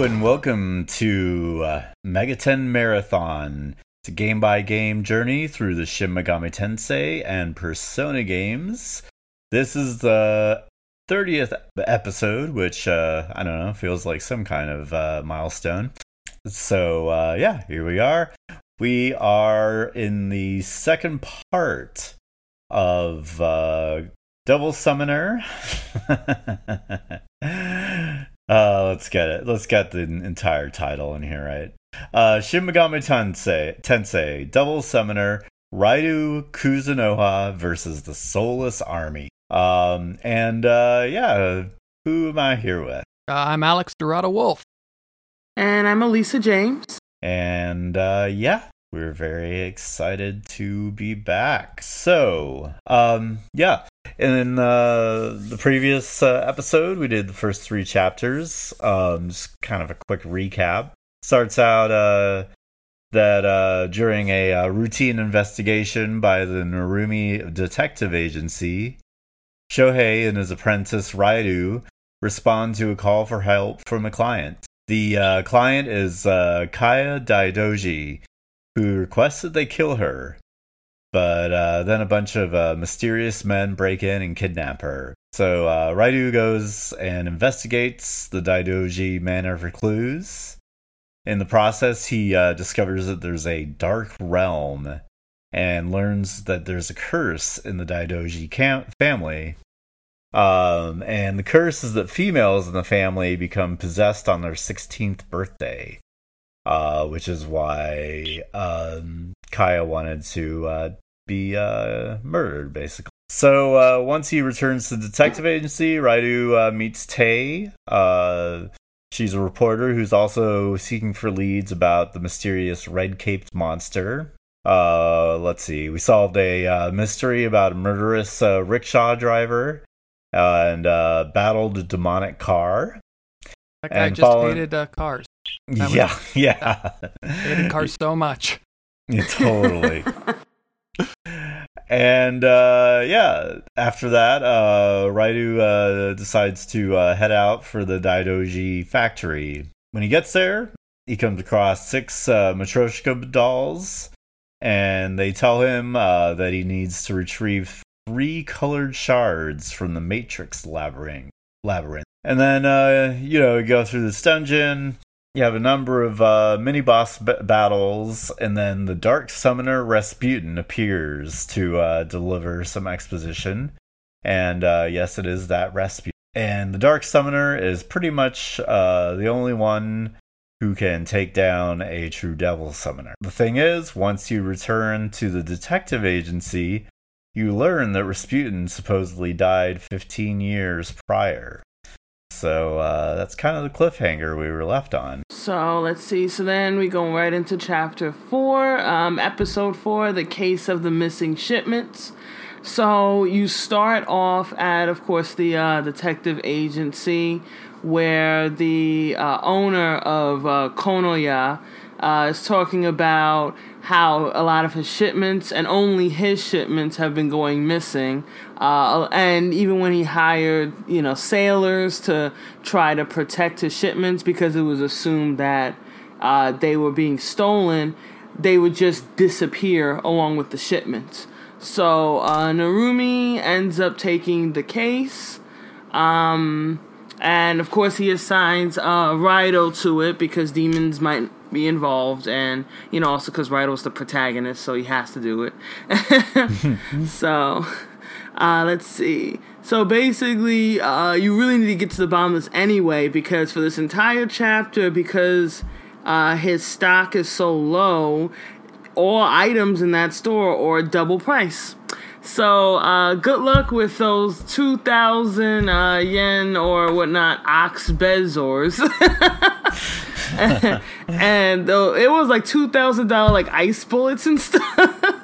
And welcome to uh, Marathon. It's a game by game journey through the Shin Megami Tensei and Persona games. This is the 30th episode, which uh, I don't know, feels like some kind of uh, milestone. So, uh, yeah, here we are. We are in the second part of uh, Devil Summoner. Uh, let's get it. Let's get the entire title in here, right? Uh, Shin Megami Tensei, Tensei, Devil Summoner, Raidou Kuzunoha versus the Soulless Army. Um, and uh, yeah, who am I here with? Uh, I'm Alex Dorado Wolf. And I'm Elisa James. And uh, yeah, we're very excited to be back. So, um, yeah, in uh, the previous uh, episode, we did the first three chapters. Um, just kind of a quick recap. Starts out uh, that uh, during a uh, routine investigation by the Narumi Detective Agency, Shohei and his apprentice Raidou respond to a call for help from a client. The uh, client is uh, Kaya Daidoji, who requests that they kill her. But uh, then a bunch of uh, mysterious men break in and kidnap her. So uh, Raidou goes and investigates the Daidoji manor for clues. In the process, he uh, discovers that there's a dark realm and learns that there's a curse in the Daidoji cam- family. Um, and the curse is that females in the family become possessed on their 16th birthday uh, which is why um, Kaya wanted to uh, be uh, murdered, basically. So uh, once he returns to the detective agency, Raidou uh, meets Tae. Uh, she's a reporter who's also seeking for leads about the mysterious red-caped monster. let's see, we solved a mystery about a murderous rickshaw driver and battled a demonic car. That guy just following... hated cars. That yeah, was, yeah. hated cars so much. Yeah, totally. and uh, yeah, after that, uh, Raidou uh, decides to uh, head out for the Daidoji factory. When he gets there, he comes across six uh, Matryoshka dolls, and they tell him uh, that he needs to retrieve three colored shards from the Matrix labyrinth. Labyrinth. And then, uh, you know, go through this dungeon, you have a number of uh, mini boss b- battles, and then the Dark Summoner Rasputin appears to uh, deliver some exposition. And uh, yes, it is that Rasputin. And the Dark Summoner is pretty much uh, the only one who can take down a true Devil Summoner. The thing is, once you return to the detective agency, you learn that Rasputin supposedly died 15 years prior. So uh, that's kind of the cliffhanger we were left on. So let's see. So then we go right into chapter four, um, episode four, the case of the missing shipments. So you start off at, of course, the uh, detective agency where the uh, owner of uh, Konnoya uh, is talking about how a lot of his shipments and only his shipments have been going missing. Uh, and even when he hired, you know, sailors to try to protect his shipments because it was assumed that uh, they were being stolen, they would just disappear along with the shipments. So uh, Narumi ends up taking the case. Um, and of course, he assigns uh, Raidou to it because demons might be involved, and you know also because was the protagonist, so he has to do it. so, uh, let's see. So basically, uh, you really need to get to the bottom of this anyway, because for this entire chapter, because uh, his stock is so low, all items in that store are double price. So, uh, good luck with those 2,000 uh, yen or whatnot ox bezoars. and it was like $2,000 like ice bullets and stuff.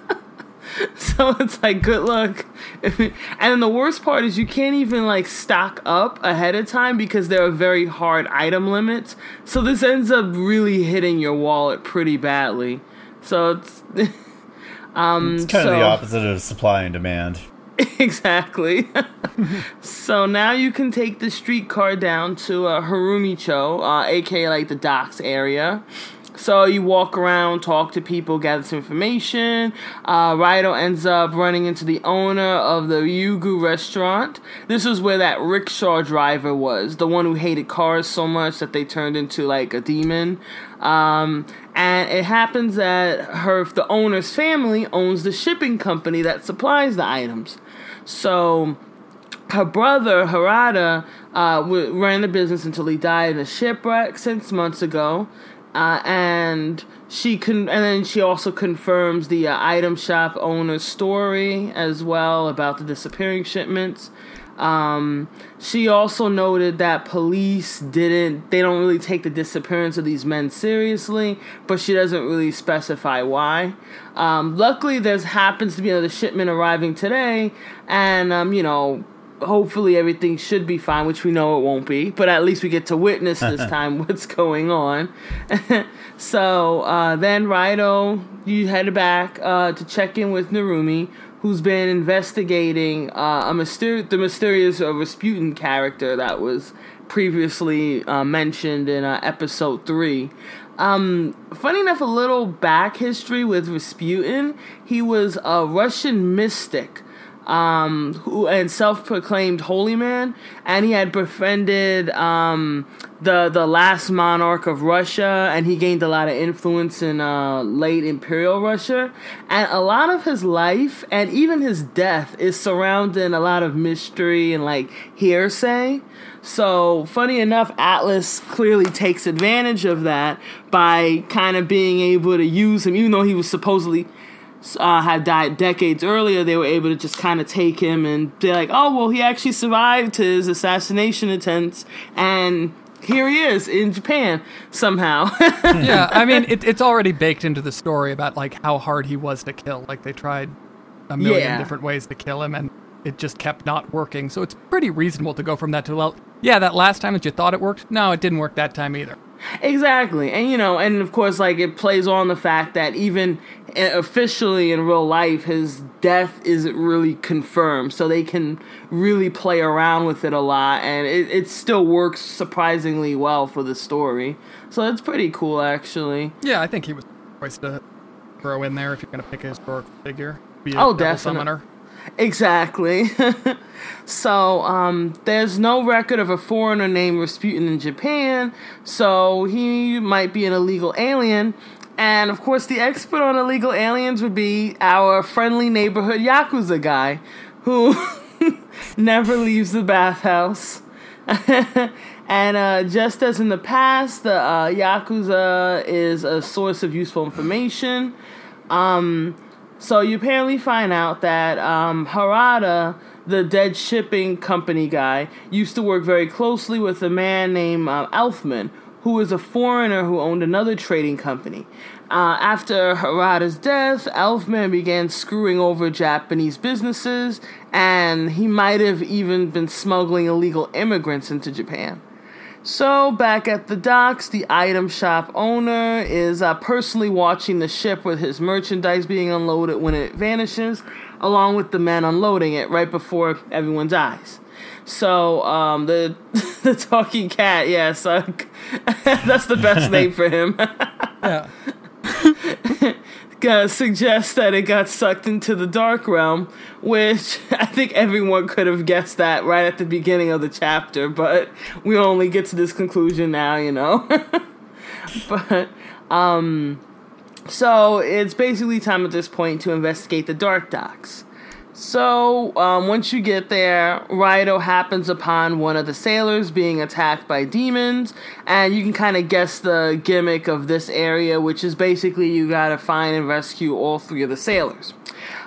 so it's like good luck. and then the worst part is you can't even like stock up ahead of time because there are very hard item limits. So this ends up really hitting your wallet pretty badly. So it's Um, it's kind so, of the opposite of supply and demand. Exactly. so now you can take the streetcar down to uh, Harumicho, uh, aka like the docks area. So you walk around, talk to people, gather some information. Uh, ends up running into the owner of the Yugu restaurant. This is where that rickshaw driver was, the one who hated cars so much that they turned into like a demon. Um, and it happens that her, the owner's family owns the shipping company that supplies the items. So her brother Harada uh, ran the business until he died in a shipwreck six months ago. Uh, and she con- and then she also confirms the uh, item shop owner's story as well about the disappearing shipments. Um, she also noted that police didn't they don't really take the disappearance of these men seriously, but she doesn't really specify why. Um, luckily, there happens to be another shipment arriving today, and um, you know hopefully everything should be fine, which we know it won't be, but at least we get to witness this time what's going on. so uh, then Raidou, you head back uh, to check in with Narumi, who's been investigating uh, a myster- the mysterious uh, Rasputin character that was previously uh, mentioned in uh, episode 3. Um, funny enough, a little back history with Rasputin. He was a Russian mystic um, who and self-proclaimed holy man, and he had befriended um, the the last monarch of Russia, and he gained a lot of influence in uh, late imperial Russia, and a lot of his life and even his death is surrounding a lot of mystery and like hearsay. So, funny enough, Atlas clearly takes advantage of that by kind of being able to use him, even though he was supposedly uh, had died decades earlier, they were able to just kind of take him and they're like, oh, well, he actually survived his assassination attempts and here he is in Japan somehow. yeah, I mean, it, it's already baked into the story about like how hard he was to kill. Like they tried a million yeah. different ways to kill him and it just kept not working. So it's pretty reasonable to go from that to, well, yeah, that last time that you thought it worked, no, it didn't work that time either. Exactly. And you know, and of course like it plays on the fact that even eh, officially in real life his death isn't really confirmed. So they can really play around with it a lot and it, it still works surprisingly well for the story. So it's pretty cool actually. Yeah, I think he was choice to throw in there if you're going to pick a historical figure. Be a oh, definitely. Summoner. Exactly. so, um, there's no record of a foreigner named Rasputin in Japan, so he might be an illegal alien. And of course, the expert on illegal aliens would be our friendly neighborhood Yakuza guy who never leaves the bathhouse. and uh, just as in the past, the uh, Yakuza is a source of useful information. Um, so you apparently find out that um, Harada, the dead shipping company guy, used to work very closely with a man named uh, Elfman, who was a foreigner who owned another trading company. Uh, after Harada's death, Elfman began screwing over Japanese businesses, and he might have even been smuggling illegal immigrants into Japan. So, back at the docks, the item shop owner is uh, personally watching the ship with his merchandise being unloaded when it vanishes, along with the men unloading it right before everyone's eyes. So, um, the the talking cat, yes, uh, that's the best name for him. yeah. uh, suggests that it got sucked into the dark realm, which I think everyone could have guessed that right at the beginning of the chapter, but we only get to this conclusion now, you know. but um so it's basically time at this point to investigate the dark docks. So, um, once you get there, Raidou happens upon one of the sailors being attacked by demons, and you can kind of guess the gimmick of this area, which is basically you gotta find and rescue all three of the sailors.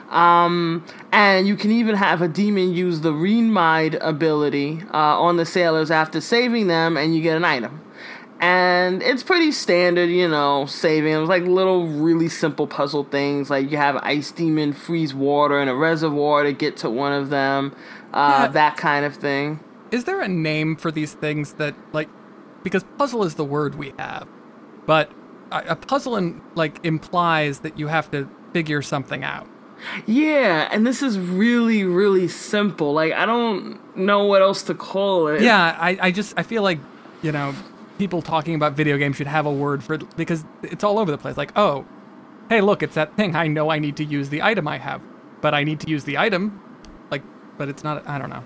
Um, and you can even have a demon use the Read Mind ability uh, on the sailors after saving them, and you get an item and it's pretty standard, you know, saving. It was like little, really simple puzzle things. Like you have ice demon freeze water in a reservoir to get to one of them, uh, yeah. that kind of thing. Is there a name for these things that like? Because puzzle is the word we have, but a, a puzzle in, like implies that you have to figure something out. Yeah, and this is really, really simple. Like I don't know what else to call it. Yeah, I, I just I feel like, you know, people talking about video games should have a word for it because it's all over the place. Like, oh, hey, look, it's that thing. I know I need to use the item I have, but I need to use the item. Like, but it's not. I don't know.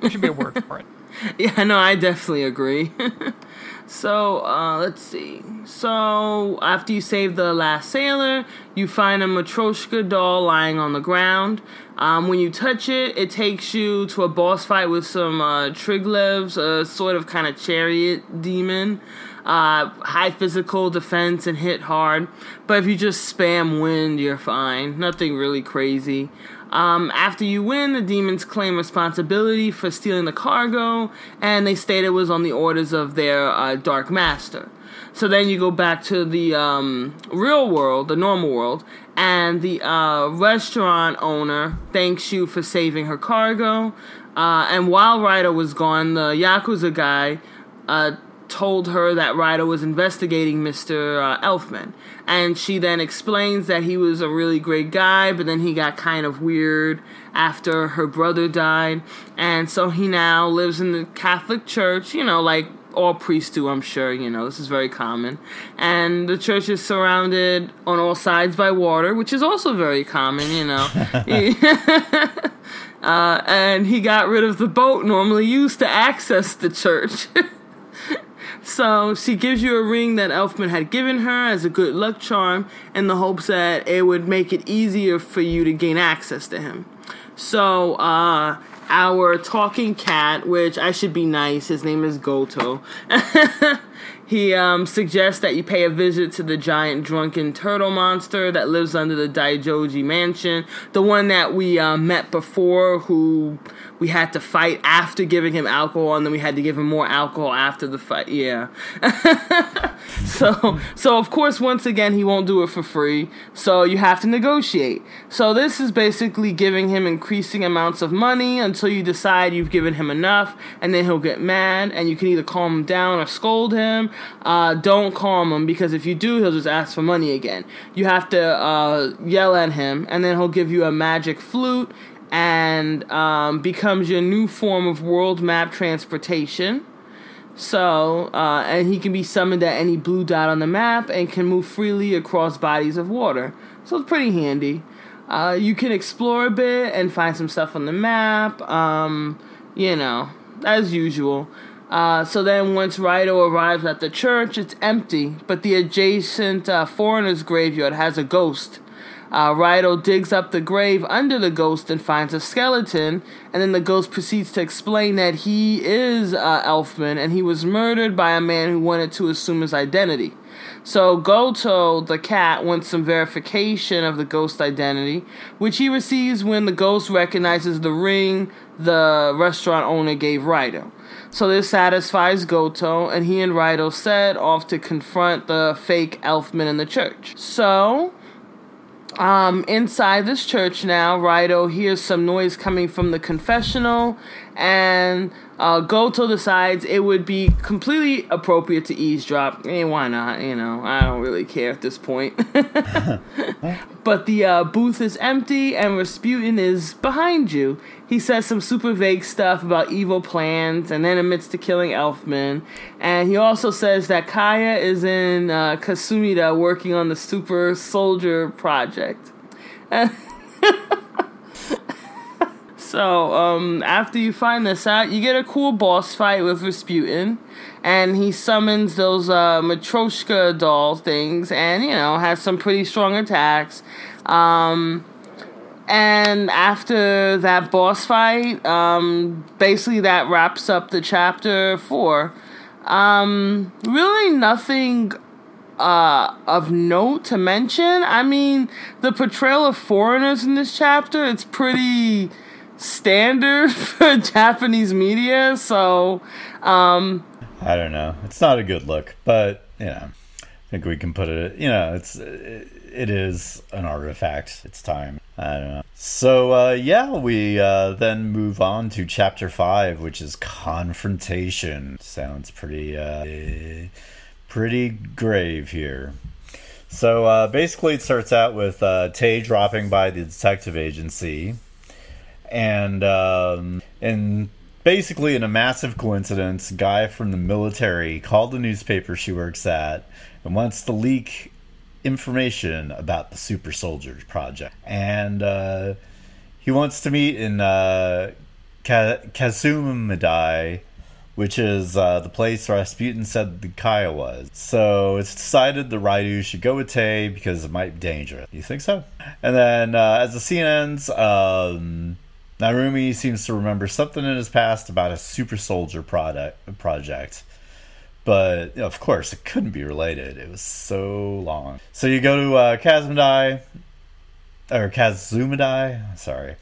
There should be a word for it. Yeah, no, I definitely agree. so, uh, let's see. So, after you save the last sailor, you find a Matryoshka doll lying on the ground. Um, when you touch it, it takes you to a boss fight with some uh, Tryglevs, a sort of kind of chariot demon. Uh, high physical defense and hit hard. But if you just spam wind, you're fine. Nothing really crazy. Um, after you win, the demons claim responsibility for stealing the cargo, and they state it was on the orders of their uh, Dark Master. So then you go back to the um, real world, the normal world, and the uh, restaurant owner thanks you for saving her cargo. Uh, and while Raidou was gone, the Yakuza guy uh, told her that Raidou was investigating Mr. Uh, Elfman. And she then explains that he was a really great guy, but then he got kind of weird after her brother died. And so he now lives in the Catholic Church, you know, like all priests do, I'm sure, you know, this is very common. And the church is surrounded on all sides by water, which is also very common, you know. uh, and he got rid of the boat normally used to access the church. So she gives you a ring that Elfman had given her as a good luck charm in the hopes that it would make it easier for you to gain access to him. So, uh, our talking cat, which I should be nice, his name is Gouto. He um, suggests that you pay a visit to the giant drunken turtle monster that lives under the Daidoji mansion, the one that we uh, met before, who we had to fight after giving him alcohol, and then we had to give him more alcohol after the fight. Yeah. so, so of course, once again, he won't do it for free. So you have to negotiate. So this is basically giving him increasing amounts of money until you decide you've given him enough, and then he'll get mad, and you can either calm him down or scold him uh, don't calm him because if you do, he'll just ask for money again. You have to uh, yell at him, and then he'll give you a magic flute and um, becomes your new form of world map transportation. So, uh, and he can be summoned at any blue dot on the map and can move freely across bodies of water. So it's pretty handy. Uh, you can explore a bit and find some stuff on the map. Um, you know, as usual. Uh, so then, once Raidou arrives at the church, it's empty, but the adjacent uh, foreigner's graveyard has a ghost. Uh, Raidou digs up the grave under the ghost and finds a skeleton, and then the ghost proceeds to explain that he is uh, Elfman and he was murdered by a man who wanted to assume his identity. So Gouto, the cat, wants some verification of the ghost identity, which he receives when the ghost recognizes the ring the restaurant owner gave Raidou. So this satisfies Gouto, and he and Raidou set off to confront the fake Elfman in the church. So, um, inside this church now, Raidou hears some noise coming from the confessional, and uh, the sides. it would be completely appropriate to eavesdrop. Hey, why not? You know, I don't really care at this point. but the uh, booth is empty, and Rasputin is behind you. He says some super vague stuff about evil plans, and then admits to killing Elfman. And he also says that Kaya is in uh, Kasumida working on the super soldier project. So, um, after you find this out, you get a cool boss fight with Rasputin, and he summons those uh, Matryoshka doll things, and you know has some pretty strong attacks. Um, and after that boss fight, um, basically that wraps up the chapter four. Um, really nothing uh, of note to mention. I mean, the portrayal of foreigners in this chapter, it's pretty standard for Japanese media. So, um, I don't know. It's not a good look, but you know, I think we can put it. You know, it's it, is an artifact. It's time. I don't know. So uh, yeah, we uh, then move on to chapter five, which is confrontation. Sounds pretty uh, pretty grave here. So uh, basically, it starts out with uh, Tae dropping by the detective agency, and um, and basically, in a massive coincidence, a guy from the military called the newspaper she works at and wants to leak information about the Super Soldiers project, and uh, he wants to meet in uh, Kazumidai which is uh, the place Rasputin said the Kaya was. So it's decided the Raidou should go with Tae because it might be dangerous. You think so? And then uh, as the scene ends, um, Narumi seems to remember something in his past about a super soldier product project. But of course, it couldn't be related. It was so long. So you go to uh, or Kazumidai, sorry,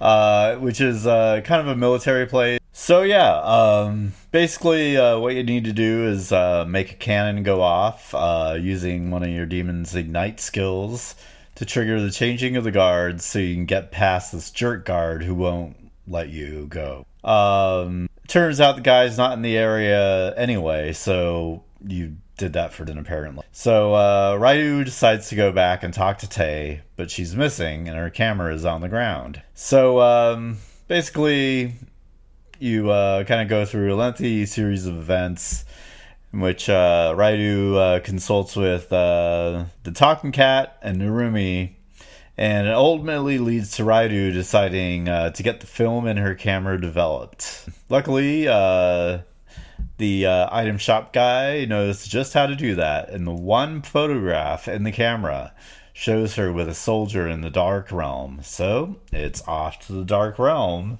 uh, which is uh, kind of a military place. So yeah, um, basically, uh, what you need to do is uh, make a cannon go off uh, using one of your demon's ignite skills to trigger the changing of the guards, so you can get past this jerk guard who won't let you go. Um, turns out the guy's not in the area anyway, so you did that for them apparently. So uh, Raidou decides to go back and talk to Tae, but she's missing and her camera is on the ground. So um, basically you uh, kind of go through a lengthy series of events in which uh, Raidou uh, consults with uh, the Talking Cat and Narumi, and it ultimately leads to Raidou deciding uh, to get the film in her camera developed. Luckily, uh, the uh, item shop guy knows just how to do that, and the one photograph in the camera shows her with a soldier in the Dark Realm. So it's off to the Dark Realm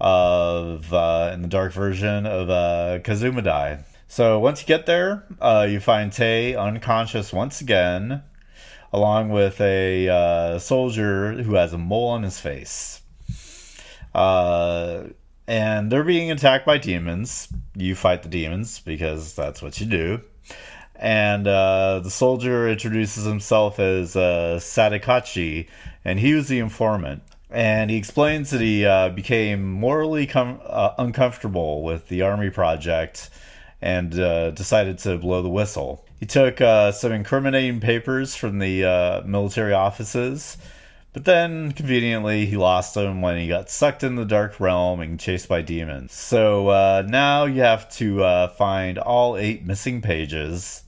of uh, in the dark version of uh, Kazumidai. So once you get there, uh, you find Tae unconscious once again, along with a uh, soldier who has a mole on his face. Uh, and they're being attacked by demons. You fight the demons because that's what you do. And uh, the soldier introduces himself as uh, Sadakachi, and he was the informant and he explains that he uh, became morally com- uh, uncomfortable with the army project and uh, decided to blow the whistle. He took uh, some incriminating papers from the uh, military offices, but then conveniently he lost them when he got sucked in the dark realm and chased by demons. So uh, now you have to find all eight missing pages,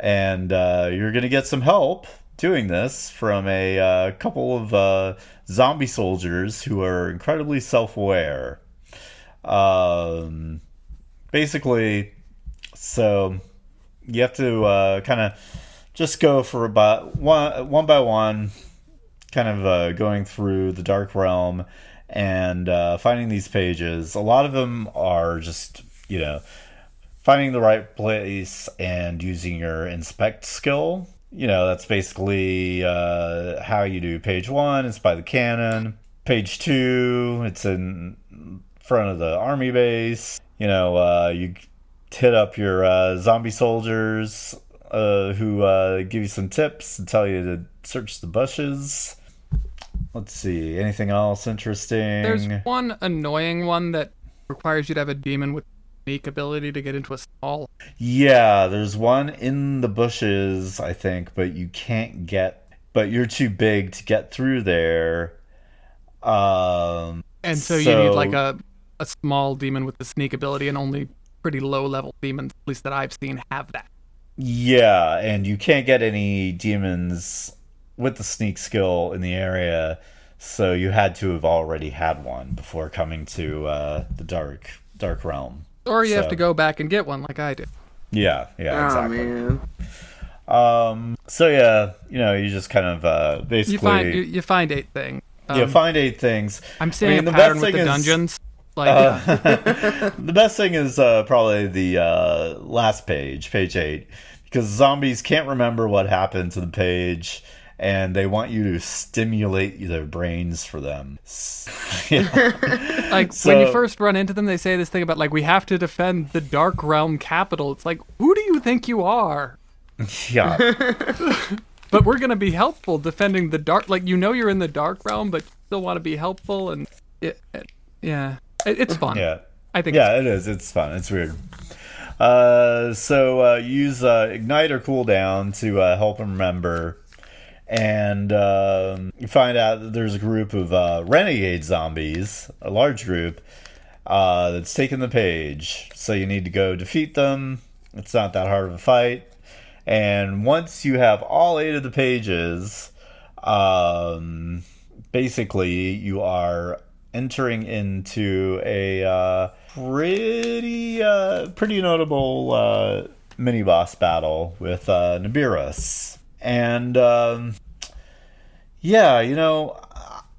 and you're going to get some help doing this from a uh, couple of uh, zombie soldiers who are incredibly self aware. Um, basically, so you have to uh, kind of just go for about one, one by one, kind of uh, going through the dark realm and uh, finding these pages. A lot of them are just, you know, finding the right place and using your inspect skill you know, that's basically uh, how you do page one. It's by the cannon. Page two, it's in front of the army base. You know, uh, you hit up your uh, zombie soldiers uh, who uh, give you some tips and tell you to search the bushes. Let's see, anything else interesting? There's one annoying one that requires you to have a demon with unique ability to get into a stall. Yeah, there's one in the bushes, I think, but you can't get. But you're too big to get through there. Um, and so, so you need like a a small demon with the sneak ability, and only pretty low level demons, at least that I've seen, have that. Yeah, and you can't get any demons with the sneak skill in the area, so you had to have already had one before coming to uh, the dark dark realm. Or you so. have to go back and get one like I did. Yeah, yeah, oh, exactly. Man. Um. So yeah, you know, you just kind of uh, basically you find you, you find eight things. Um, you find eight things. I'm seeing I mean, a pattern with the is, dungeons. Like uh, the best thing is uh, probably the uh, last page, page eight, because zombies can't remember what happened to the page and they want you to stimulate their brains for them. like so, when you first run into them, they say this thing about like we have to defend the Dark Realm capital. It's like who do you think you are? Yeah. but we're gonna be helpful defending the dark. Like you know you're in the Dark Realm, but still want to be helpful, and it, it, yeah, it's fun. Yeah, I think. Yeah, it is. It's fun. It's weird. Uh, so uh, use uh, ignite or cooldown to uh, help him remember, and um, you find out that there's a group of uh, renegade zombies, a large group uh, that's taken the page. So you need to go defeat them. It's not that hard of a fight, and once you have all eight of the pages, um, basically you are entering into a uh, pretty uh, pretty notable uh, mini boss battle with uh, and um, yeah, you know,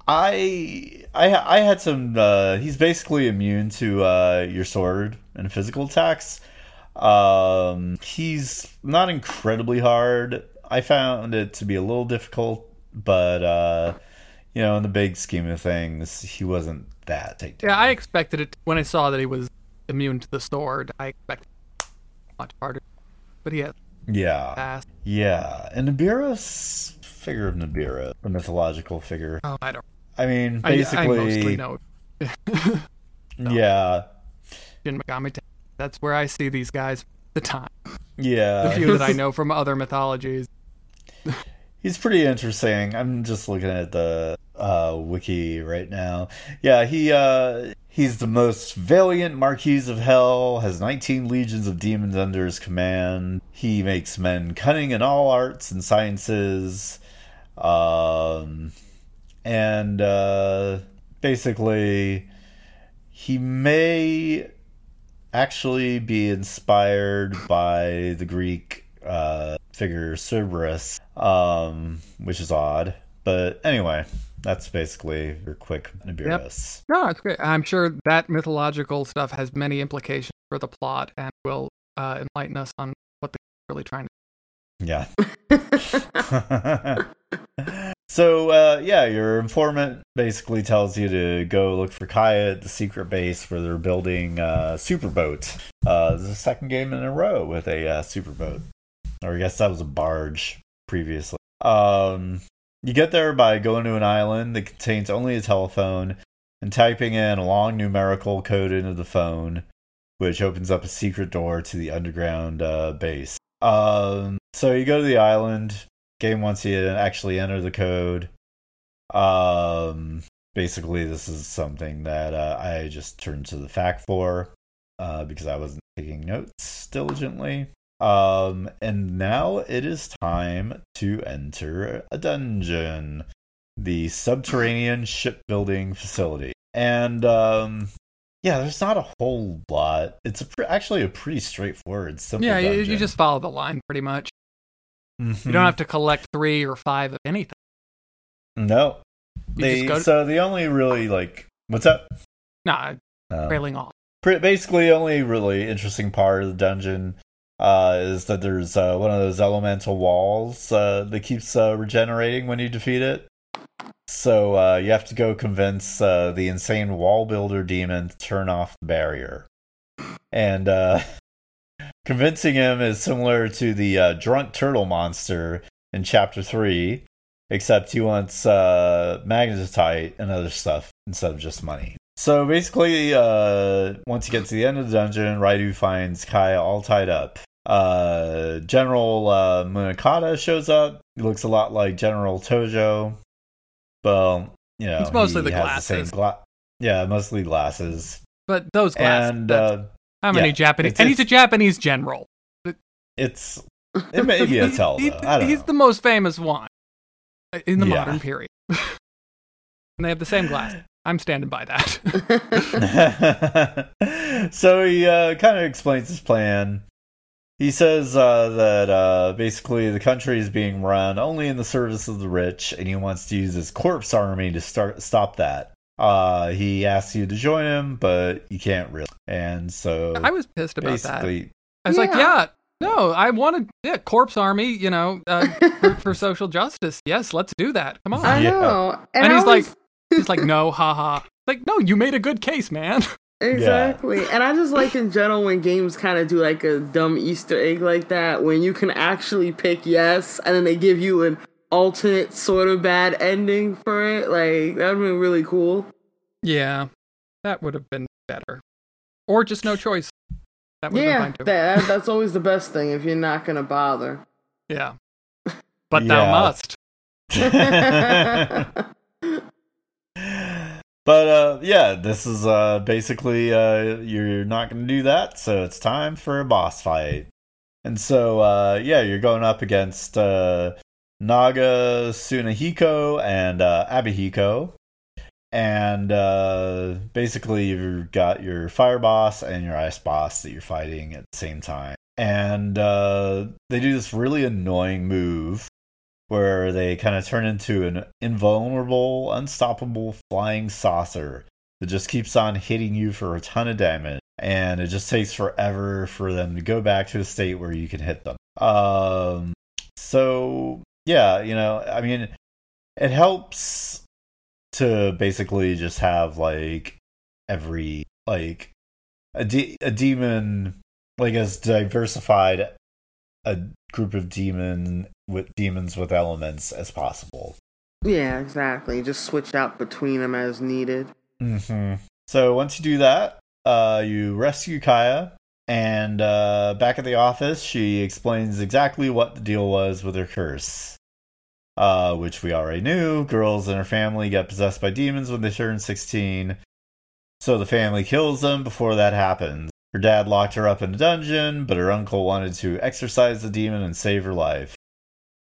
I I I had some. Uh, he's basically immune to uh, your sword and physical attacks. Um, he's not incredibly hard. I found it to be a little difficult, but uh, you know, in the big scheme of things, he wasn't that takedown. Yeah, I expected it when I saw that he was immune to the sword. I expected much harder, but he has yeah, fast. yeah. And Naberius figure of Naberius, the mythological figure. Oh, I don't. I mean, basically, I, mostly know yeah, Shin Megami. Tensei. That's where I see these guys the time. yeah. The few that I know from other mythologies. He's pretty interesting. I'm just looking at the uh, wiki right now. Yeah, he uh, he's the most valiant Marquis of Hell. Has 19 legions of demons under his command. He makes men cunning in all arts and sciences. Um, and uh, basically, he may actually be inspired by the Greek uh, figure Cerberus, um, which is odd. But anyway, that's basically your quick Naberius. No, it's great. I'm sure that mythological stuff has many implications for the plot and will uh, enlighten us on what they're really trying to. Yeah. so uh, yeah, your informant basically tells you to go look for Kaya at the secret base where they're building a superboat. Uh, this is the second game in a row with a uh, superboat, or I guess that was a barge previously. Um, you get there by going to an island that contains only a telephone and typing in a long numerical code into the phone, which opens up a secret door to the underground uh, base. Um, so you go to the island. Game wants you to actually enter the code. Um, basically, this is something that uh, I just turned to the fact for uh, because I wasn't taking notes diligently. Um, and now it is time to enter a dungeon, the subterranean shipbuilding facility. And um, yeah, there's not a whole lot. It's a pre- actually a pretty straightforward, simple. Yeah, you, you just follow the line pretty much. Mhm. You don't have to collect three or five of anything. No. You They, to- so the only really like what's up? Nah, Uh, trailing off. basically, only really interesting part of the dungeon uh, is that there's uh, one of those elemental walls uh, that keeps uh, regenerating when you defeat it. So uh, you have to go convince uh, the insane wall builder demon to turn off the barrier, and convincing him is similar to the drunk turtle monster in chapter three, except he wants magnetite and other stuff instead of just money. So basically, uh, once you get to the end of the dungeon, Raidou finds Kaya all tied up. Uh, General uh, Munakata shows up. He looks a lot like General Tojo. Well, you know, It's mostly he the has same glasses. gla- yeah, mostly glasses. But those glasses. and uh, how many yeah, Japanese? it's- And he's a Japanese general. it's it may be a tell He- though. I don't he's know. the most famous one uh, in the Yeah. modern period. and they have the same glass. I'm standing by that. so he uh, kind of explains his plan. He says uh, that uh, basically the country is being run only in the service of the rich, and he wants to use his corpse army to start stop that. Uh, he asks you to join him, but you can't really. And so I was pissed about that. I was like, Yeah. yeah, no, I wanted, yeah, corpse army, you know, uh, for, for social justice. Yes, let's do that. Come on. I Yeah. know. And I he's like- was- He's like, no, haha. Like, no, you made a good case, man. Exactly. And I just like in general when games kind of do like a dumb Easter egg like that, when you can actually pick yes and then they give you an alternate sort of bad ending for it. Like, that would have been really cool. Yeah, that would have been better. Or just no choice. That yeah, that, that's always the best thing if you're not going to bother. Yeah. But yeah. thou must. but uh, yeah, this is uh, basically uh, you're not going to do that, so it's time for a boss fight. And so uh, yeah, you're going up against uh, Nagasunehiko and uh, Abihiko and basically you've got your fire boss and your ice boss that you're fighting at the same time and they do this really annoying move where they kind of turn into an invulnerable unstoppable flying saucer that just keeps on hitting you for a ton of damage and it just takes forever for them to go back to a state where you can hit them. Um so yeah you know i mean it helps to basically just have like every like a, de- a demon like as diversified a group of demon with demons with elements as possible. Yeah, exactly. Just switch out between them as needed. Mm-hmm. So once you do that, uh, you rescue Kaya, and uh, back at the office, she explains exactly what the deal was with her curse uh, which we already knew. Girls and her family get possessed by demons when they turn 16. So the family kills them before that happens. Her dad locked her up in a dungeon, but her uncle wanted to exorcise the demon and save her life.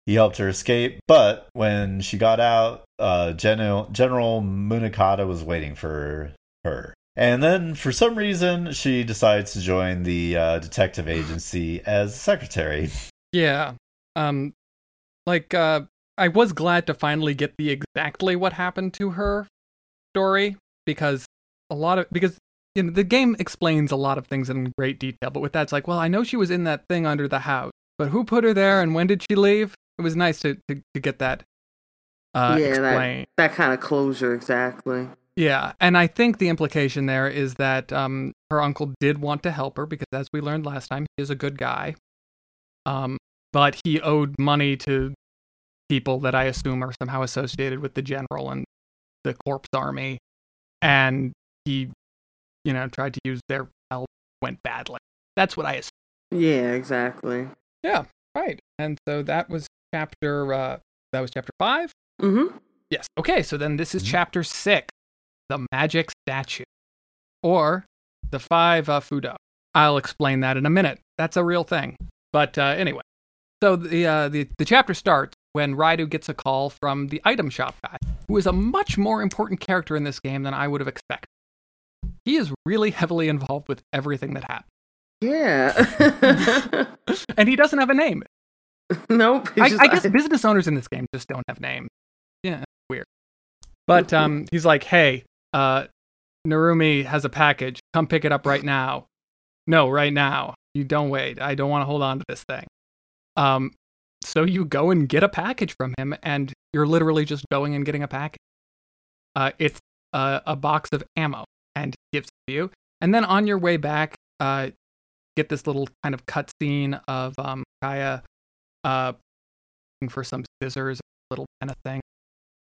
He helped her escape, but when she got out, uh, General, General Munakata was waiting for her. And then, for some reason, she decides to join the uh, detective agency as secretary. Yeah. Um, like, uh, I was glad to finally get the exactly what happened to her story because a lot of because you know the game explains a lot of things in great detail, but with that it's like, well, I know she was in that thing under the house, but who put her there and when did she leave? It was nice to to, to get that uh yeah, explained. That, that kind of closure exactly. Yeah, and I think the implication there is that um, her uncle did want to help her because, as we learned last time, he is a good guy. Um, but he owed money to people that I assume are somehow associated with the general and the corpse army. And he, you know, tried to use their help, went badly. That's what I assume. Yeah, exactly. Yeah, right. And so that was chapter, uh, that was chapter 5 Mm-hmm. Yes. Okay, so then this is mm-hmm. chapter six, the magic statue, or the five uh, Fudo. I'll explain that in a minute. That's a real thing. But uh, anyway, so the, uh, the the chapter starts when Raidou gets a call from the item shop guy, who is a much more important character in this game than I would have expected. He is really heavily involved with everything that happens. Yeah. and he doesn't have a name. Nope. I, I, guess business owners in this game just don't have names. Yeah, weird. But um, he's like, hey, uh, Narumi has a package. Come pick it up right now. No, right now. You don't wait. I don't want to hold on to this thing. Um, so you go and get a package from him, and you're literally just going and getting a package. Uh, it's a, a, box of ammo, and gives it to you. And then on your way back, uh, get this little kind of cutscene of um, Kaya uh, looking for some scissors, little kind of thing.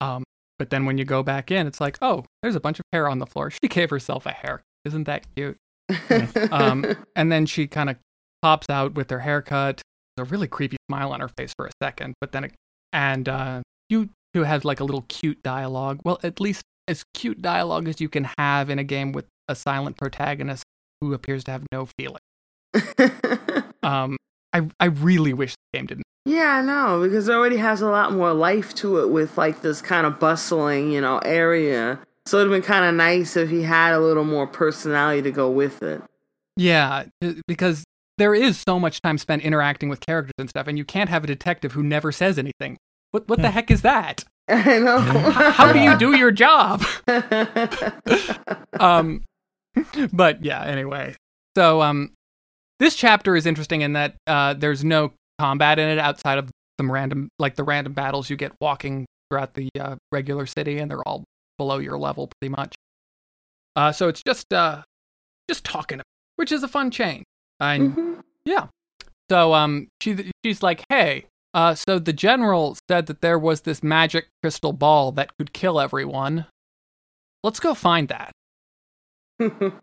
Um, but then when you go back in, it's like, oh, there's a bunch of hair on the floor. She gave herself a hair. Isn't that cute? um, and then she kind of pops out with her haircut, a really creepy smile on her face for a second, but then it, and uh, you two have like a little cute dialogue. Well, at least as cute dialogue as you can have in a game with a silent protagonist who appears to have no feeling. um, I I really wish the game didn't. Yeah, I know because it already has a lot more life to it with like this kind of bustling, you know, area. So it'd been kind of nice if he had a little more personality to go with it. Yeah, because there is so much time spent interacting with characters and stuff, and you can't have a detective who never says anything. What what the hmm. heck is that? I know. how, do you do your job? um, but yeah. Anyway, so um, this chapter is interesting in that uh, there's no combat in it outside of some random, like the random battles you get walking throughout the uh, regular city, and they're all below your level pretty much. Uh, so it's just uh, just talking, which is a fun change. And mm-hmm. yeah. So um she she's like, "Hey, uh so the general said that there was this magic crystal ball that could kill everyone. Let's go find that."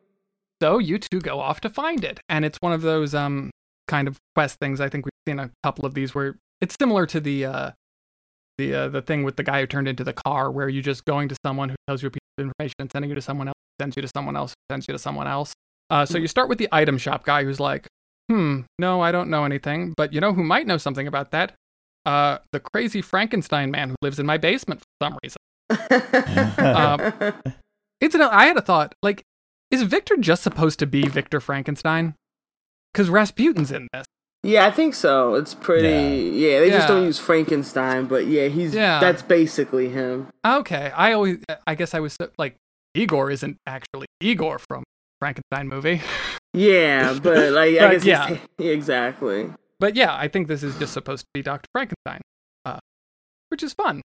So you two go off to find it, and it's one of those um kind of quest things. I think we've seen a couple of these where it's similar to the uh, the uh, the thing with the guy who turned into the car, where you're just going to someone who tells you a piece of information and sending you to someone else, sends you to someone else, sends you to someone else. Uh, so you start with the item shop guy who's like, hmm, no, I don't know anything, but you know who might know something about that? Uh, the crazy Frankenstein man who lives in my basement for some reason. uh, incidentally, I had a thought, like, is Victor just supposed to be Victor Frankenstein? Because Rasputin's in this. Yeah, I think so. It's pretty. Yeah, yeah they yeah. just don't use Frankenstein, but yeah, he's yeah. that's basically him. Okay, I always, I guess I was like Igor isn't actually Igor from Frankenstein movie. Yeah, but like I guess yeah, exactly. But yeah, I think this is just supposed to be Doctor Frankenstein, uh, which is fun.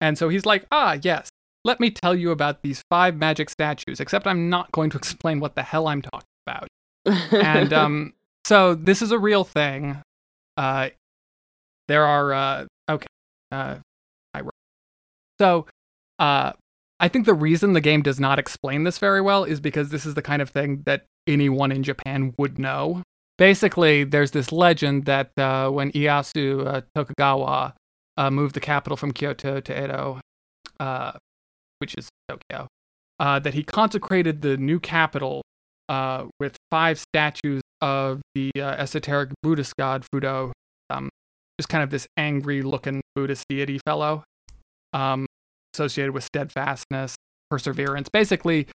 And so he's like, ah, yes, let me tell you about these five magic statues. Except I'm not going to explain what the hell I'm talking about. and um, so this is a real thing. Uh, there are uh, okay. Uh, I wrote. So, uh, I think the reason the game does not explain this very well is because this is the kind of thing that anyone in Japan would know. Basically, there's this legend that uh, when Ieyasu uh, Tokugawa uh, moved the capital from Kyoto to Edo, uh, which is Tokyo, uh, that he consecrated the new capital uh, with five statues of the esoteric Buddhist god Fudo, um, just kind of this angry-looking Buddhist deity fellow. Um, associated with steadfastness, perseverance. Basically,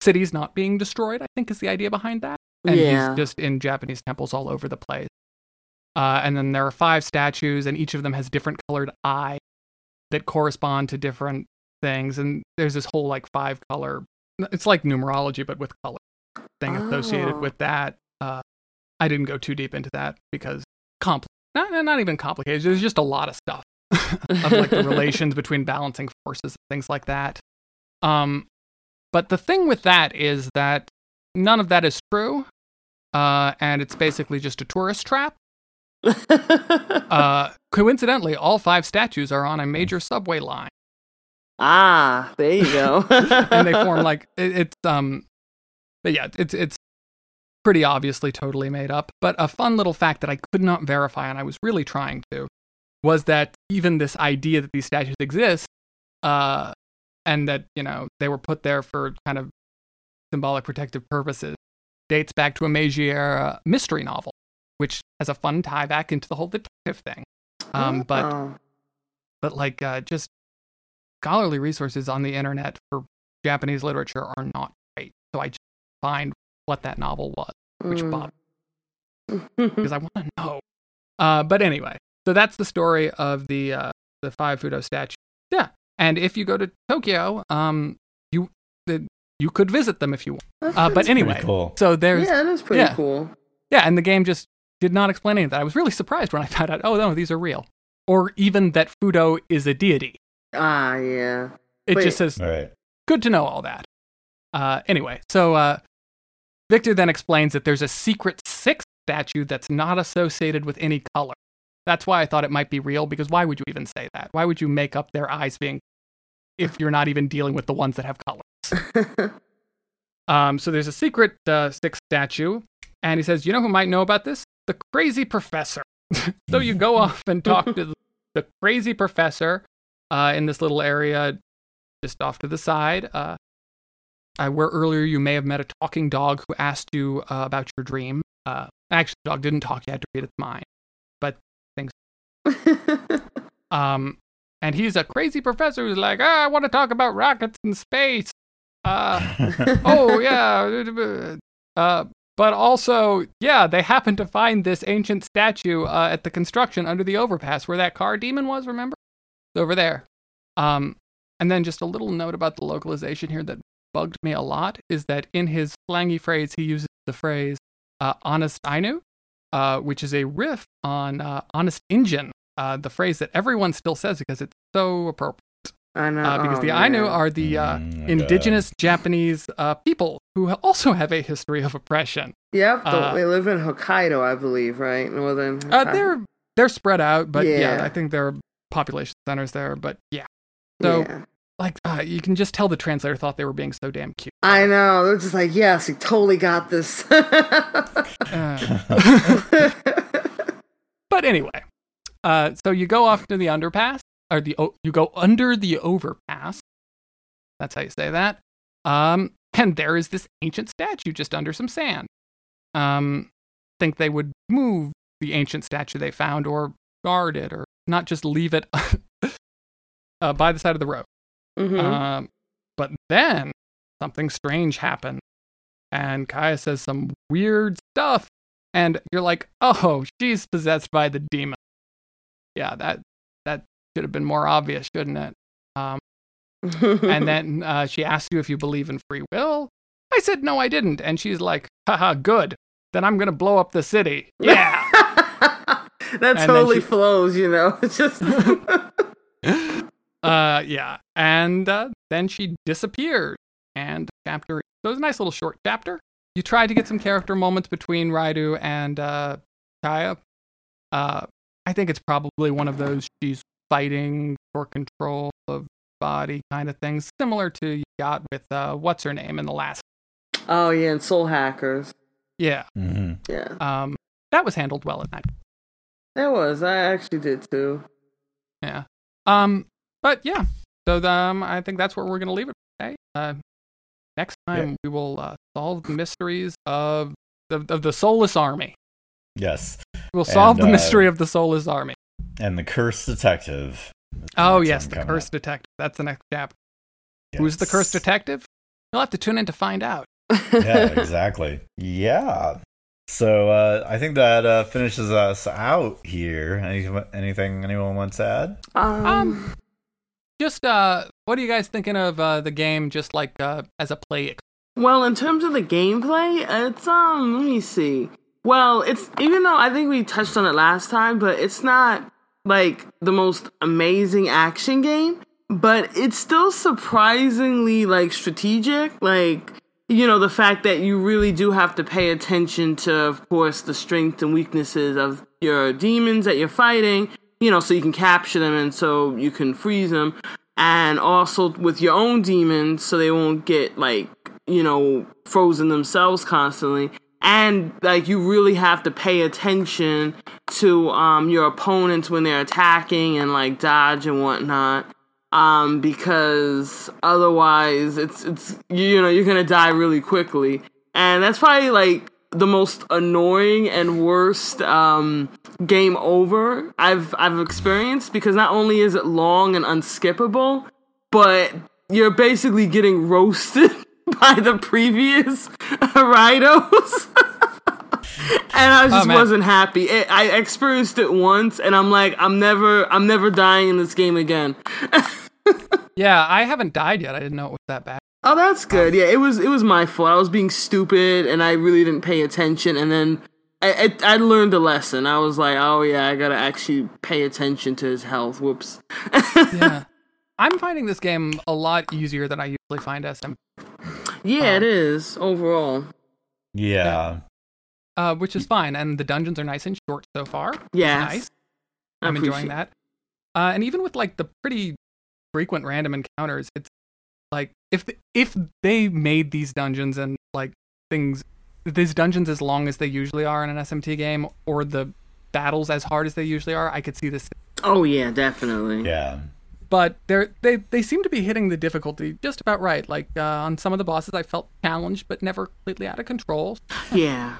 cities not being destroyed, I think is the idea behind that. And yeah. he's just in Japanese temples all over the place. Uh, and then there are five statues, and each of them has different colored eyes that correspond to different things. And there's this whole like five color, it's like numerology, but with color thing oh. associated with that. Uh, I didn't go too deep into that because compl- not, not even complicated. There's just a lot of stuff of like the relations between balancing forces and things like that. Um, but the thing with that is that none of that is true, uh, and it's basically just a tourist trap. uh, coincidentally, all five statues are on a major subway line. Ah, there you go. and they form like it, it's um, but yeah, it's it's pretty obviously totally made up. But a fun little fact that I could not verify, and I was really trying to, was that even this idea that these statues exist, uh, and that you know they were put there for kind of symbolic protective purposes, dates back to a Meiji era mystery novel, which has a fun tie back into the whole detective thing. Um, but oh. but like uh, just scholarly resources on the internet for Japanese literature are not great. So I just find what that novel was, which mm. bothered because I want to know. Uh, but anyway, so that's the story of the uh, the five Fudo statue. Yeah, and if you go to Tokyo, um, you the, you could visit them if you want. Uh, but anyway, cool. so there's yeah, that's pretty yeah, cool. Yeah, and the game just did not explain any of that. I was really surprised when I found out. Oh no, these are real, or even that Fudo is a deity. Ah, yeah. It Wait. just says, right. good to know all that. Uh, anyway, so uh, Victor then explains that there's a secret sixth statue that's not associated with any color. That's why I thought it might be real, because why would you even say that? Why would you make up their eyes being if you're not even dealing with the ones that have um, so there's a secret uh, six statue, and he says, You know who might know about this? The crazy professor. so you go off and talk to the, crazy professor uh, in this little area just off to the side. Uh, where earlier you may have met a talking dog who asked you uh, about your dream. Uh, actually, the dog didn't talk. You had to read its mind. But things. um, and he's a crazy professor who's like, ah, I want to talk about rockets in space. Uh, oh yeah. Uh, but also, yeah, they happened to find this ancient statue uh, at the construction under the overpass where that car demon was. Remember, it's over there. Um, and then just a little note about the localization here that bugged me a lot is that in his slangy phrase, he uses the phrase uh, "honest Ainu," uh, which is a riff on uh, "honest Injun," uh, the phrase that everyone still says because it's so appropriate. I know. Uh, because oh, the Ainu are the uh, mm, indigenous God. Japanese uh, people who also have a history of oppression. Yep, uh, they live in Hokkaido, I believe, right? Northern. Uh, they're they're spread out, but yeah. yeah. I think there are population centers there. But yeah, so yeah. like uh, you can just tell the translator thought they were being so damn cute. I know. They're just like, yes, he totally got this. Uh, but anyway, uh, so you go off to the underpass, or the you go under the overpass. That's how you say that. Um, and there is this ancient statue just under some sand. Um, think they would move the ancient statue they found, or guard it, or not just leave it uh, by the side of the road. Mhm. Um, but then something strange happened, and Kaya says some weird stuff, and you're like, "Oh, she's possessed by the demon." Yeah, that should have been more obvious, shouldn't it? Um, and then uh, she asks you if you believe in free will. I said no, I didn't, and she's like, "Haha, good. Then I'm gonna blow up the city." Yeah. that then totally she- flows, you know. It's just uh, yeah, and uh, then she disappeared. And chapter, so it was a nice little short chapter. You tried to get some character moments between Raidou and uh, Kaya. Uh, I think it's probably one of those she's fighting for control of body kind of things, similar to you got with uh, what's her name in the last. oh yeah, and soul hackers. Yeah, Mm-hmm. Yeah, um, that was handled well in that. that was. I actually did too. Yeah. Um, but yeah, so um, I think that's where we're gonna leave it today. Uh, next time we will uh, solve the mysteries of the of the soulless army. Yes, We'll solve And, the uh, mystery of the soulless army. And the cursed detective. the Oh yes, the coming cursed up. detective. That's the next chapter. Who's the cursed Yes. detective? You'll have to tune in to find out. yeah, exactly. Yeah. So uh, I think that uh, finishes us out here. Any, anything anyone wants to add? um, Um, just uh, what are you guys thinking of uh, the game? Just like uh, as a play Well, in terms of the gameplay, it's um, let me see. Well, it's even though I think we touched on it last time, but it's not like the most amazing action game, but it's still surprisingly like strategic. Like, you know, the fact that you really do have to pay attention to, of course, the strengths and weaknesses of your demons that you're fighting, you know, so you can capture them and so you can freeze them. And also with your own demons, so they won't get like, you know, frozen themselves constantly. And like you really have to pay attention to um your opponents when they're attacking and like dodge and whatnot um, because otherwise it's it's you know you're gonna die really quickly, and that's probably like the most annoying and worst um, game over I've I've experienced because not only is it long and unskippable, but you're basically getting roasted by the previous Rhinos. and I just oh, man. wasn't happy. It, I experienced it once, and I'm like, I'm never, I'm never dying in this game again. Yeah, I haven't died yet. I didn't know it was that bad. Oh, that's good. Yeah, it was, it was my fault. I was being stupid, and I really didn't pay attention. And then I, I, I learned a lesson. I was like, oh yeah, I gotta actually pay attention to his health. Whoops. Yeah. I'm finding this game a lot easier than I usually find SM, Yeah, it is overall. Yeah. uh, which is fine. And the dungeons are nice and short so far. Yeah, nice. I I'm enjoying that. Uh, and even with like the pretty frequent random encounters, it's like if th- if they made these dungeons and like things, these dungeons as long as they usually are in an SMT game, or the battles as hard as they usually are, I could see this. Oh yeah, definitely. Yeah. But they're they they seem to be hitting the difficulty just about right. Like uh, on some of the bosses, I felt challenged, but never completely out of control. Yeah.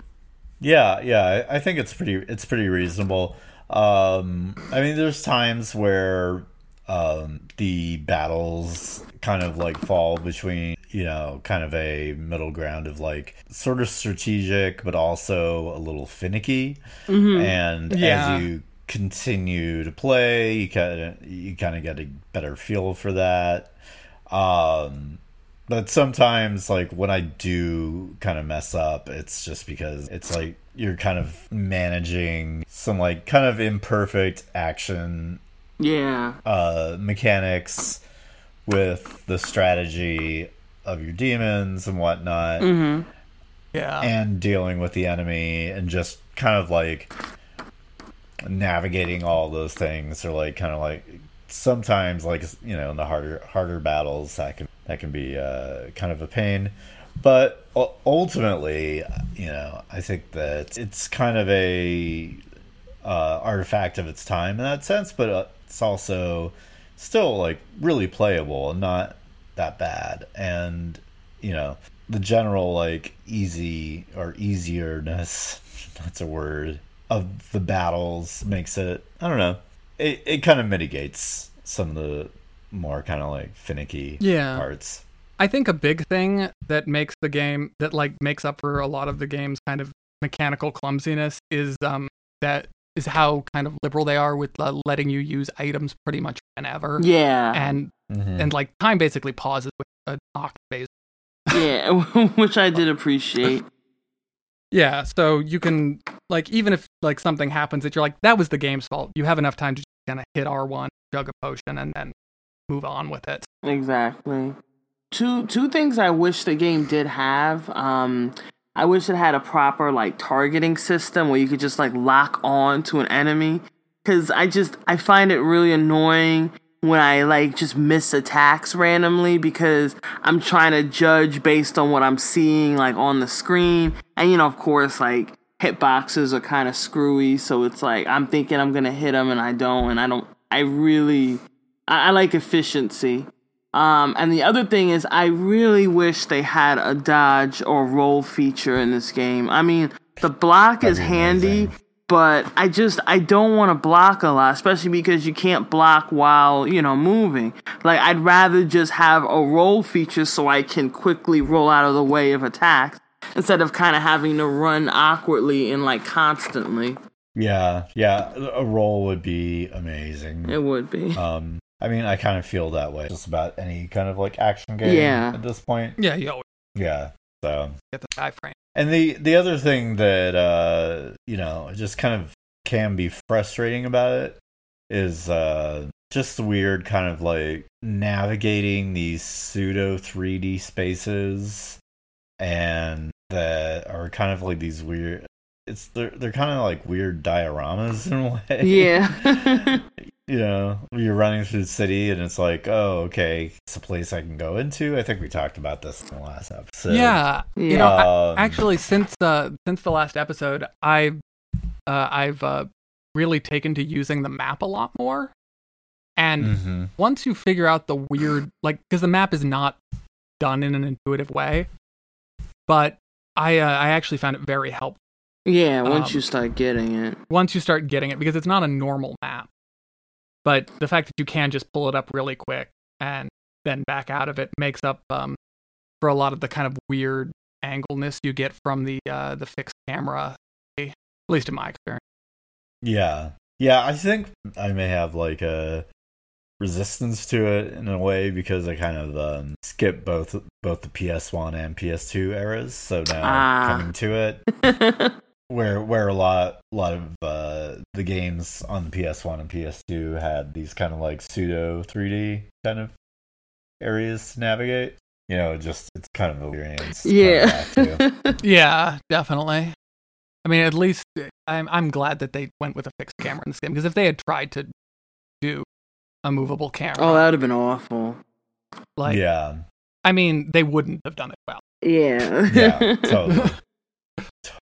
Yeah, yeah, I I think it's pretty it's pretty reasonable. Um I mean there's times where um the battles kind of like fall between, you know, kind of a middle ground of like sort of strategic but also a little finicky. And Yeah. as you continue to play, you kind of you kind of get a better feel for that. Um but sometimes like when i do kind of mess up it's just because it's like you're kind of managing some like kind of imperfect action Yeah. uh mechanics with the strategy of your demons and whatnot Yeah. and dealing with the enemy and just kind of like navigating all those things or like kind of like sometimes like you know in the harder harder battles that can that can be uh, kind of a pain. But ultimately you know i think that it's kind of a uh, artifact of its time in that sense but uh, it's also still like really playable and not that bad. And you know the general like easy or easierness that's a word of the battles makes it i don't know it, it kind of mitigates some of the more kind of like finicky yeah. parts. I think a big thing that makes the game that like makes up for a lot of the game's kind of mechanical clumsiness is um that is how kind of liberal they are with uh, letting you use items pretty much whenever. Yeah. And mm-hmm. and like time basically pauses with a knock phase. yeah, which I did appreciate. Yeah, so you can like even if like something happens that you're like that was the game's fault. You have enough time to kind of hit R1, jug a potion, and then move on with it. Exactly. Two two things I wish the game did have. Um, I wish it had a proper like targeting system where you could just like lock on to an enemy. Cause I just I find it really annoying when I like just miss attacks randomly because I'm trying to judge based on what I'm seeing like on the screen. And you know, of course, like hitboxes are kind of screwy, so it's like I'm thinking I'm gonna hit them and I don't, and I don't. I really, I, I like efficiency. Um, and the other thing is, I really wish they had a dodge or roll feature in this game. I mean, the block That'd is handy, amazing. But I just I don't want to block a lot, especially because you can't block while you know moving. Like I'd rather just have a roll feature so I can quickly roll out of the way of attacks instead of kind of having to run awkwardly and like constantly. Yeah, yeah, a roll would be amazing. It would be. Um, I mean, I kind of feel that way just about any kind of like action game. Yeah. At this point. Yeah, you always. Yeah. So. Get the sky frame. And the the other thing that uh you know just kind of can be frustrating about it is uh just the weird kind of like navigating these pseudo 3D spaces and that are kind of like these weird it's they're they're kind of like weird dioramas in a way. Yeah. you know, you're running through the city and it's like, oh, okay, it's a place I can go into. I think we talked about this in the last episode. Yeah. You know, um, actually since uh since the last episode, I've uh I've uh really taken to using the map a lot more. And mm-hmm. once you figure out the weird like cuz the map is not done in an intuitive way, but I uh, I actually found it very helpful. Yeah, once um, you start getting it. Once you start getting it, because it's not a normal map. But the fact that you can just pull it up really quick and then back out of it makes up um, for a lot of the kind of weird angleness you get from the uh, the fixed camera, at least in my experience. Yeah, yeah. I think I may have like a resistance to it in a way because I kind of um, skipped both both the PS1 and PS2 eras. So now ah. coming to it, where where a lot a lot of uh, the games on the PS1 and PS2 had these kind of like pseudo 3D kind of areas to navigate. You know, just it's kind of experience. Yeah, yeah, definitely. I mean, at least I'm I'm glad that they went with a fixed camera in this game because if they had tried to do a movable camera. Oh, that would have been awful. Like, yeah. I mean, they wouldn't have done it well. Yeah. yeah. Totally.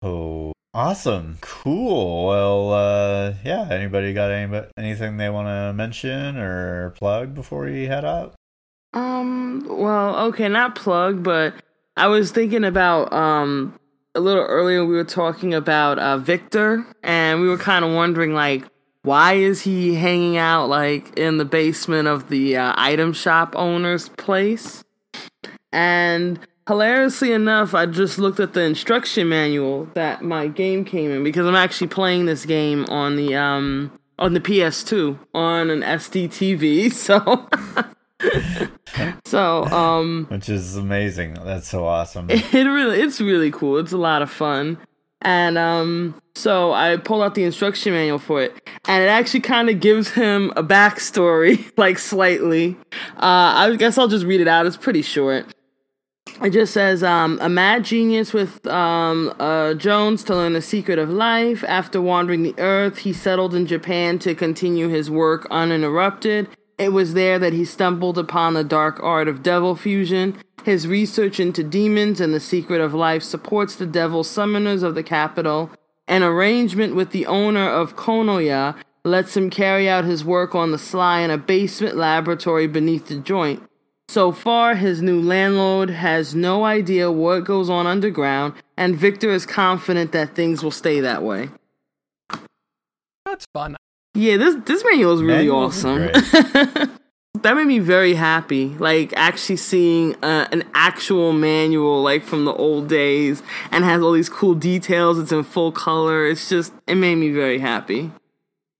so awesome. Cool. Well, uh, yeah. Anybody got any anything they want to mention or plug before we head out? Um. Well, okay, not plug, but I was thinking about um a little earlier. We were talking about uh, Victor, and we were kind of wondering like why is he hanging out like in the basement of the uh, item shop owner's place? And hilariously enough, I just looked at the instruction manual that my game came in because I'm actually playing this game on the um on the PS2 on an SD TV. So so um which is amazing. That's so awesome. It really it's really cool. It's a lot of fun. And um, so I pulled out the instruction manual for it, and it actually kind of gives him a backstory, like slightly. Uh, I guess I'll just read it out. It's pretty short. It just says, um, a mad genius with um, uh, Jones to learn the secret of life. After wandering the earth, he settled in Japan to continue his work uninterrupted. It was there that he stumbled upon the dark art of devil fusion. His research into demons and the secret of life supports the devil summoners of the capital. An arrangement with the owner of Konnoya lets him carry out his work on the sly in a basement laboratory beneath the joint. So far, his new landlord has no idea what goes on underground, and Victor is confident that things will stay that way. That's fun. Yeah, this this manual is really Manuals awesome. that made me very happy. Like actually seeing uh, an actual manual, like from the old days, and has all these cool details. It's in full color. It's just it made me very happy.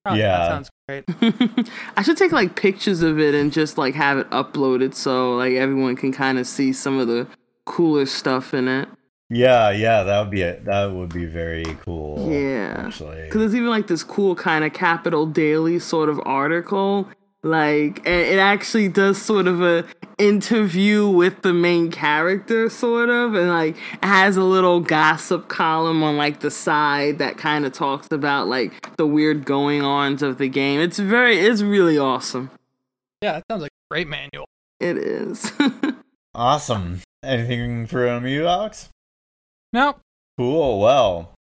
Oh, yeah, that sounds great. I should take like pictures of it and just like have it uploaded so like everyone can kind of see some of the cooler stuff in it. Yeah, yeah, that would be it. that would be very cool. Yeah, actually, because there's even like this cool kind of Capital Daily sort of article like it actually does sort of a interview with the main character sort of and like it has a little gossip column on like the side that kind of talks about like the weird going ons of the game. It's very it's really awesome. Yeah it sounds like a great manual. It is. Awesome. Anything from you alex? No. Cool. Well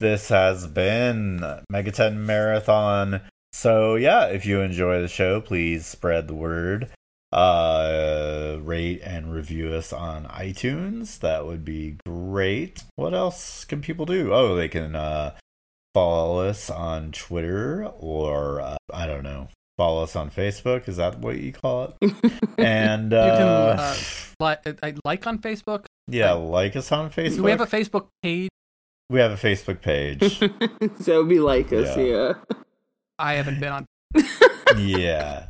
this has been megaten marathon so yeah, if you enjoy the show, please spread the word. Uh, rate and review us on iTunes. That would be great. What else can people do? Oh, they can uh, follow us on Twitter or uh, I don't know. Follow us on Facebook. Is that what you call it? and uh, you can uh, like on Facebook. Yeah, like us on Facebook. We have a Facebook page. We have a Facebook page. so be like us, yeah. yeah. I haven't been on. yeah.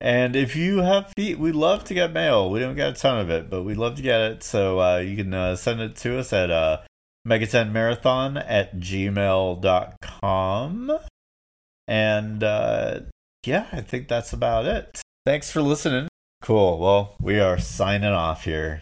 And if you have feet, we love to get mail. We don't get a ton of it, but we love to get it. So uh, you can uh, send it to us at uh, megatenmarathon at gmail.com. And uh, yeah, I think that's about it. Thanks for listening. Cool. Well, we are signing off here.